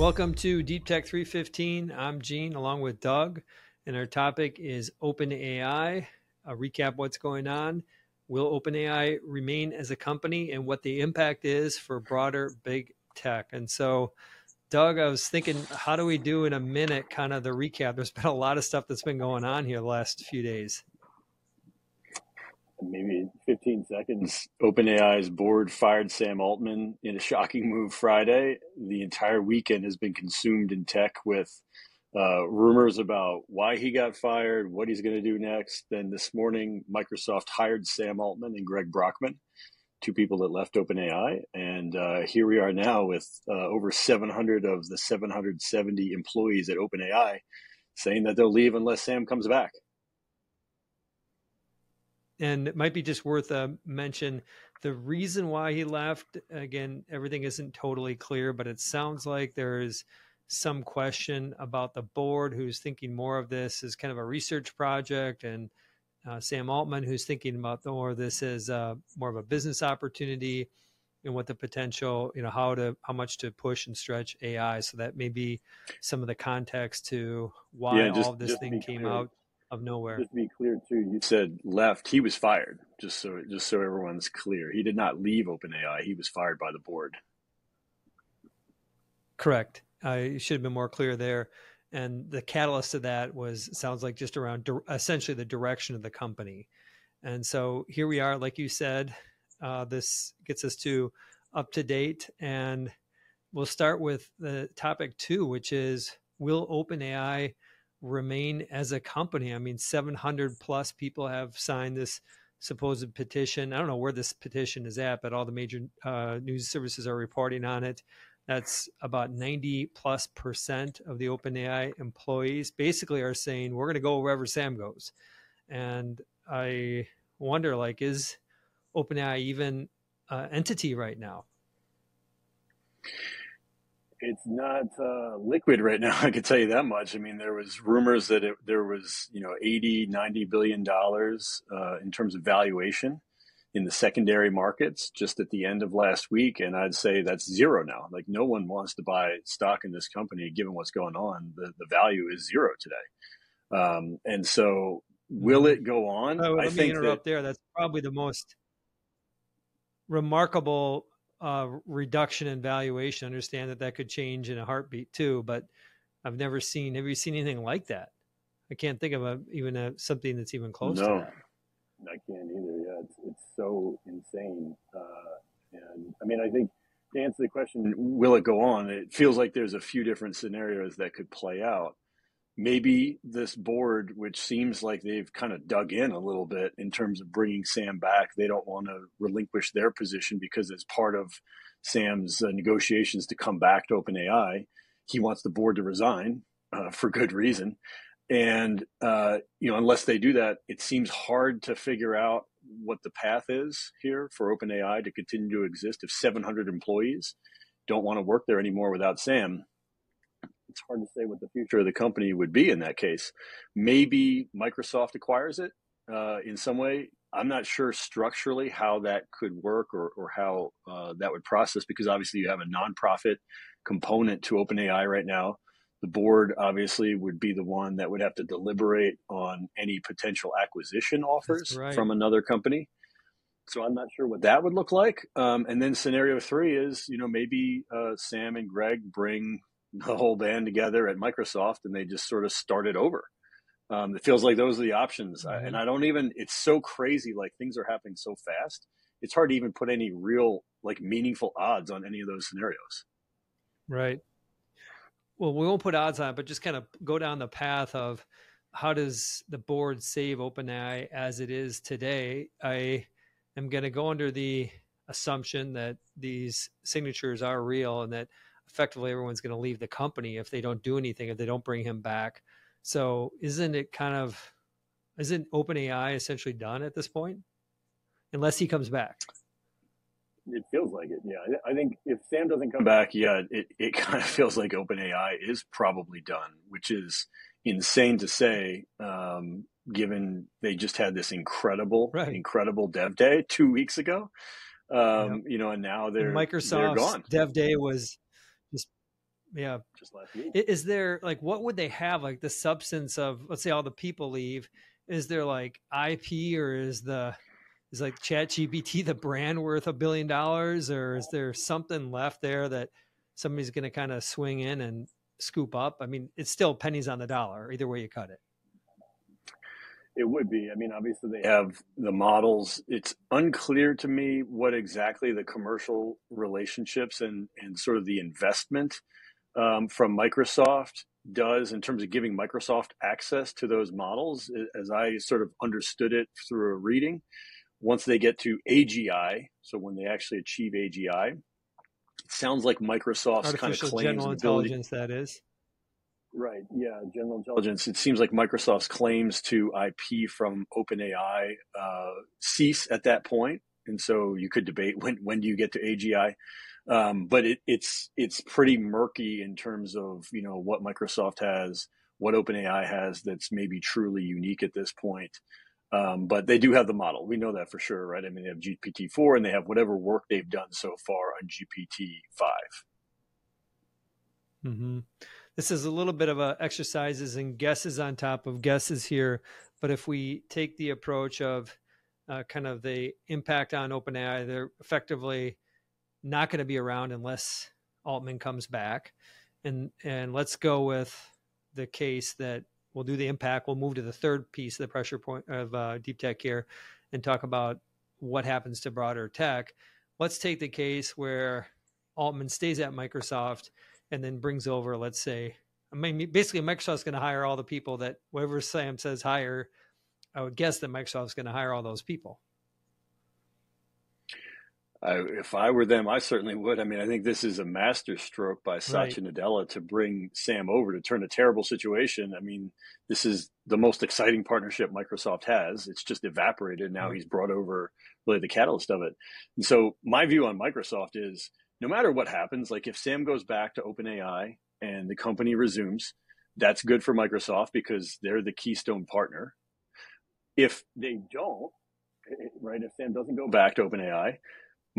Welcome to Deep Tech 315. I'm Gene along with Doug, and our topic is OpenAI. A recap what's going on. Will OpenAI remain as a company and what the impact is for broader big tech? And so, Doug, I was thinking, how do we do in a minute kind of the recap? There's been a lot of stuff that's been going on here the last few days maybe 15 seconds. OpenAI's board fired Sam Altman in a shocking move Friday. The entire weekend has been consumed in tech with uh, rumors about why he got fired, what he's going to do next. Then this morning, Microsoft hired Sam Altman and Greg Brockman, two people that left OpenAI. And uh, here we are now with uh, over 700 of the 770 employees at OpenAI saying that they'll leave unless Sam comes back and it might be just worth a mention the reason why he left. Again everything isn't totally clear but it sounds like there is some question about the board who's thinking more of this as kind of a research project and uh, sam altman who's thinking about more of this as uh, more of a business opportunity and what the potential you know how to how much to push and stretch ai so that may be some of the context to why yeah, just, all of this thing came clear. out of nowhere. Just to be clear too, you said left. He was fired. Just so just so everyone's clear, he did not leave OpenAI. He was fired by the board. Correct. I should have been more clear there. And the catalyst of that was sounds like just around essentially the direction of the company. And so here we are, like you said, uh, this gets us to up to date. And we'll start with the topic two, which is will OpenAI remain as a company. I mean, 700 plus people have signed this supposed petition. I don't know where this petition is at, but all the major uh, news services are reporting on it. That's about 90 plus percent of the OpenAI employees basically are saying we're going to go wherever Sam goes. And I wonder, like, is OpenAI even an entity right now? It's not uh, liquid right now. I can tell you that much. I mean, there was rumors that it, there was, you know, 80, 90 billion dollars uh, in terms of valuation in the secondary markets just at the end of last week. And I'd say that's zero now. Like no one wants to buy stock in this company, given what's going on. The, the value is zero today. Um, and so will it go on? Oh, let I me think interrupt that, there. That's probably the most remarkable uh, reduction in valuation. understand that that could change in a heartbeat too, but I've never seen. Have you seen anything like that? I can't think of a, even a, something that's even close no, to that. I can't either. Yeah, it's, it's so insane. Uh, and I mean, I think to answer the question, will it go on? It feels like there's a few different scenarios that could play out maybe this board, which seems like they've kind of dug in a little bit in terms of bringing Sam back, they don't want to relinquish their position because it's part of Sam's uh, negotiations to come back to OpenAI. He wants the board to resign uh, for good reason. And, uh, you know, unless they do that, it seems hard to figure out what the path is here for OpenAI to continue to exist if 700 employees don't want to work there anymore without Sam it's hard to say what the future of the company would be in that case. Maybe Microsoft acquires it uh, in some way. I'm not sure structurally how that could work or, or how uh, that would process because obviously you have a nonprofit component to OpenAI right now. The board obviously would be the one that would have to deliberate on any potential acquisition offers right. from another company. So I'm not sure what that would look like. Um, and then scenario three is, you know, maybe uh, Sam and Greg bring the whole band together at Microsoft and they just sort of started over. Um, it feels like those are the options. Mm-hmm. And I don't even, it's so crazy. Like things are happening so fast. It's hard to even put any real, like meaningful odds on any of those scenarios. Right. Well, we won't put odds on it, but just kind of go down the path of how does the board save OpenAI as it is today? I am going to go under the assumption that these signatures are real and that effectively everyone's going to leave the company if they don't do anything if they don't bring him back. So isn't it kind of isn't openai essentially done at this point? Unless he comes back. It feels like it yeah. I think if sam doesn't come back yeah it, it kind of feels like openai is probably done which is insane to say um, given they just had this incredible right. incredible dev day two weeks ago. Um, you know and now they're Microsoft Dev Day was Yeah. Just last week. Is there like what would they have like the substance of let's say all the people leave? Is there like IP or is the is like Chat GPT the brand worth a billion dollars or is there something left there that somebody's going to kind of swing in and scoop up? I mean, it's still pennies on the dollar either way you cut it. It would be. I mean, obviously they have the models. It's unclear to me what exactly the commercial relationships and and sort of the investment um, from Microsoft does in terms of giving Microsoft access to those models, as I sort of understood it through a reading. Once they get to AGI, so when they actually achieve AGI, it sounds like Microsoft's kind of claims general intelligence that is Right. Yeah. General intelligence. It seems like Microsoft's claims to IP from OpenAI uh, cease at that point, and so you could debate when when do you get to AGI. Um, but it, it's it's pretty murky in terms of you know what Microsoft has, what OpenAI has that's maybe truly unique at this point. Um, but they do have the model. We know that for sure, right? I mean, they have GPT four, and they have whatever work they've done so far on GPT 5 mm-hmm. This is a little bit of a exercises and guesses on top of guesses here. But if we take the approach of uh, kind of the impact on OpenAI, they're effectively not going to be around unless Altman comes back. And and let's go with the case that we'll do the impact. We'll move to the third piece of the pressure point of uh, deep tech here, and talk about what happens to broader tech. Let's take the case where Altman stays at Microsoft and then brings over, let's say, I mean, basically Microsoft's going to hire all the people that whatever Sam says hire. I would guess that Microsoft's going to hire all those people. I, if I were them, I certainly would. I mean, I think this is a master stroke by Satya right. Nadella to bring Sam over to turn a terrible situation. I mean, this is the most exciting partnership Microsoft has. It's just evaporated. Now right. he's brought over really the catalyst of it. And so my view on Microsoft is no matter what happens, like if Sam goes back to OpenAI and the company resumes, that's good for Microsoft because they're the keystone partner. If they don't, eh, eh, right, if Sam doesn't go back to OpenAI,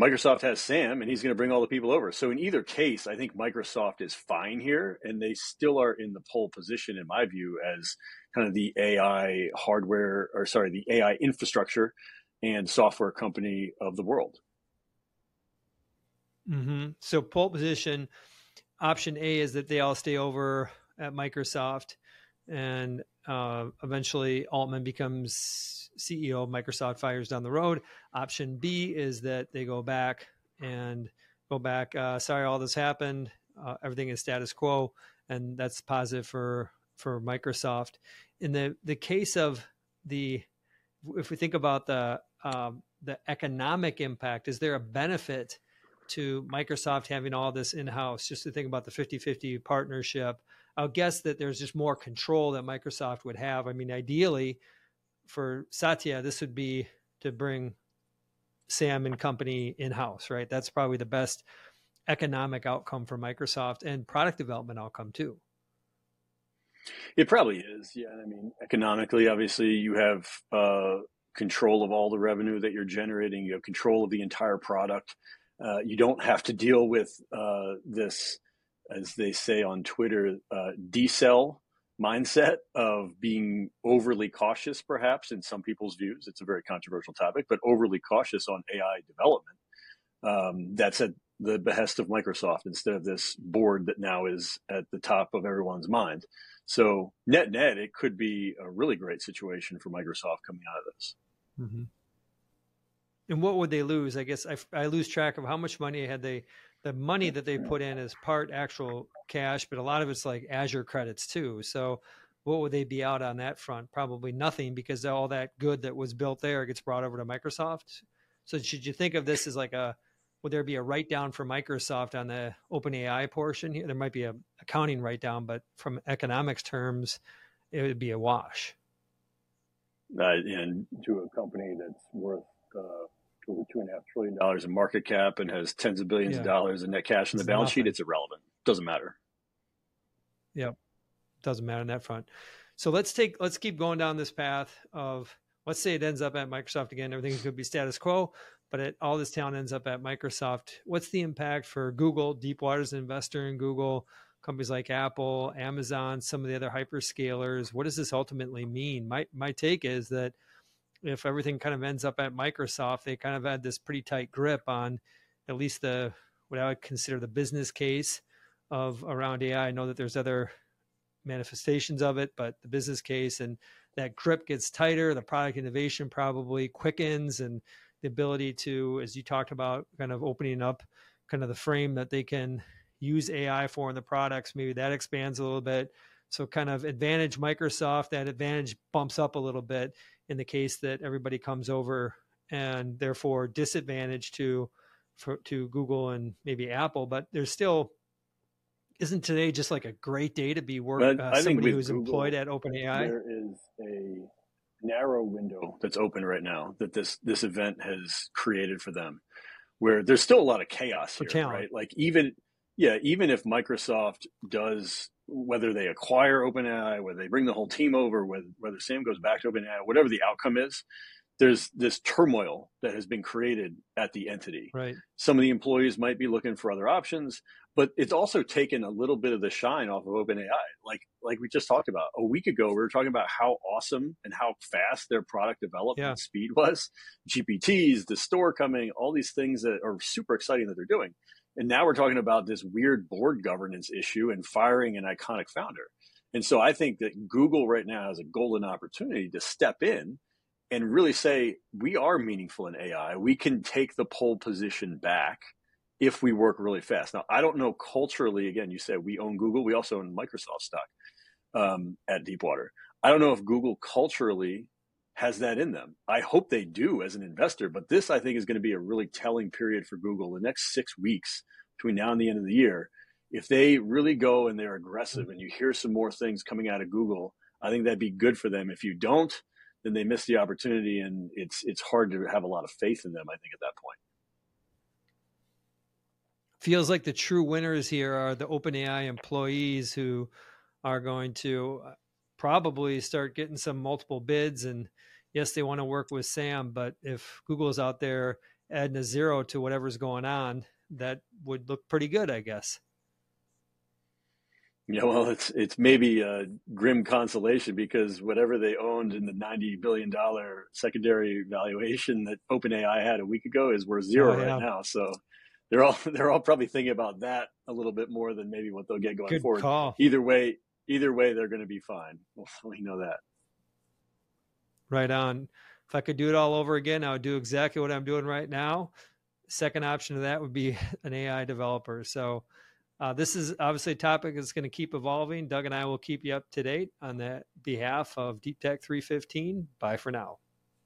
Microsoft has Sam and he's going to bring all the people over. So in either case, I think Microsoft is fine here and they still are in the pole position in my view as kind of the AI hardware or sorry, the AI infrastructure and software company of the world. Mm-hmm. So pole position, option A is that they all stay over at Microsoft, and uh, eventually Altman becomes CEO of Microsoft Fires down the road. Option B is that they go back and go back. Uh, sorry, all this happened. Uh, everything is status quo, and that's positive for for Microsoft. In the the case of the, if we think about the um, the economic impact, is there a benefit? to Microsoft having all this in house, just to think about the 50 50 partnership, I'll guess that there's just more control that Microsoft would have. I mean, ideally for Satya, this would be to bring Sam and company in house, right? That's probably the best economic outcome for Microsoft and product development outcome too. It probably is. Yeah. I mean, economically, obviously, you have uh, control of all the revenue that you're generating, you have control of the entire product. Uh, you don't have to deal with uh, this, as they say on Twitter, uh, decel mindset of being overly cautious, perhaps in some people's views. It's a very controversial topic, but overly cautious on AI development. Um, that's at the behest of Microsoft instead of this board that now is at the top of everyone's mind. So net net, it could be a really great situation for Microsoft coming out of this. Mm-hmm and what would they lose? I guess I, I lose track of how much money had they. The money that they put in is part actual cash, but a lot of it's like Azure credits too. So, what would they be out on that front? Probably nothing because all that good that was built there gets brought over to Microsoft. So, should you think of this as like a would there be a write down for Microsoft on the OpenAI portion here? There might be a accounting write down, but from economics terms, it would be a wash. Uh, and to a company that's worth uh, over two and a half trillion dollars in market cap and has tens of billions yeah. of dollars in net cash in the balance nothing. sheet, it's irrelevant. Doesn't matter. Yep. Doesn't matter on that front. So let's take let's keep going down this path of let's say it ends up at Microsoft again. Everything could be status quo, but it, all this talent ends up at Microsoft. What's the impact for Google? Deepwater's an investor in Google. companies like Apple, Amazon, some of the other hyperscalers. What does this ultimately mean? My my take is that if everything kind of ends up at Microsoft, they kind of had this pretty tight grip on at least the what I would consider the business case of around AI. I know that there's other manifestations of it, but the business case and that grip gets tighter. The product innovation probably quickens, and the ability to, as you talked about, kind of opening up kind of the frame that they can use AI for in the products. Maybe that expands a little bit. So, kind of advantage Microsoft, that advantage bumps up a little bit in the case that everybody comes over, and therefore disadvantage to for, to Google and maybe Apple. But there's still isn't today just like a great day to be working uh, somebody who's Google, employed at OpenAI? There is a narrow window that's open right now that this this event has created for them, where there's still a lot of chaos for here, talent. right? Like even yeah, even if Microsoft does whether they acquire OpenAI, whether they bring the whole team over, whether whether Sam goes back to OpenAI, whatever the outcome is, there's this turmoil that has been created at the entity. Right. Some of the employees might be looking for other options, but it's also taken a little bit of the shine off of OpenAI. Like like we just talked about a week ago, we were talking about how awesome and how fast their product development yeah. speed was. GPTs, the store coming, all these things that are super exciting that they're doing. And now we're talking about this weird board governance issue and firing an iconic founder. And so I think that Google right now has a golden opportunity to step in and really say, we are meaningful in AI. We can take the pole position back if we work really fast. Now, I don't know culturally, again, you said we own Google, we also own Microsoft stock um, at Deepwater. I don't know if Google culturally has that in them. I hope they do as an investor, but this I think is going to be a really telling period for Google the next six weeks between now and the end of the year. If they really go and they're aggressive and you mm-hmm. hear some more things coming out of Google, I think that'd be good for them. If you don't, then they miss the opportunity and it's it's hard to have a lot of faith in them, I think, at that point. Feels like the true winners here are the OpenAI employees who are going to probably start getting some multiple bids. And yes, they want to work with Sam, but if Google's out there adding a zero to whatever's going on, that would look pretty good, I guess. Yeah, well, it's it's maybe a grim consolation because whatever they owned in the ninety billion dollar secondary valuation that OpenAI had a week ago is worth zero oh, yeah. right now. So they're all they're all probably thinking about that a little bit more than maybe what they'll get going Good forward. Call. Either way, either way, they're going to be fine. we know that. Right on. If I could do it all over again, I would do exactly what I'm doing right now. Second option to that would be an AI developer. So uh, this is obviously a topic that's going to keep evolving. Doug and I will keep you up to date on that behalf of Deep Tech 315. Bye for now.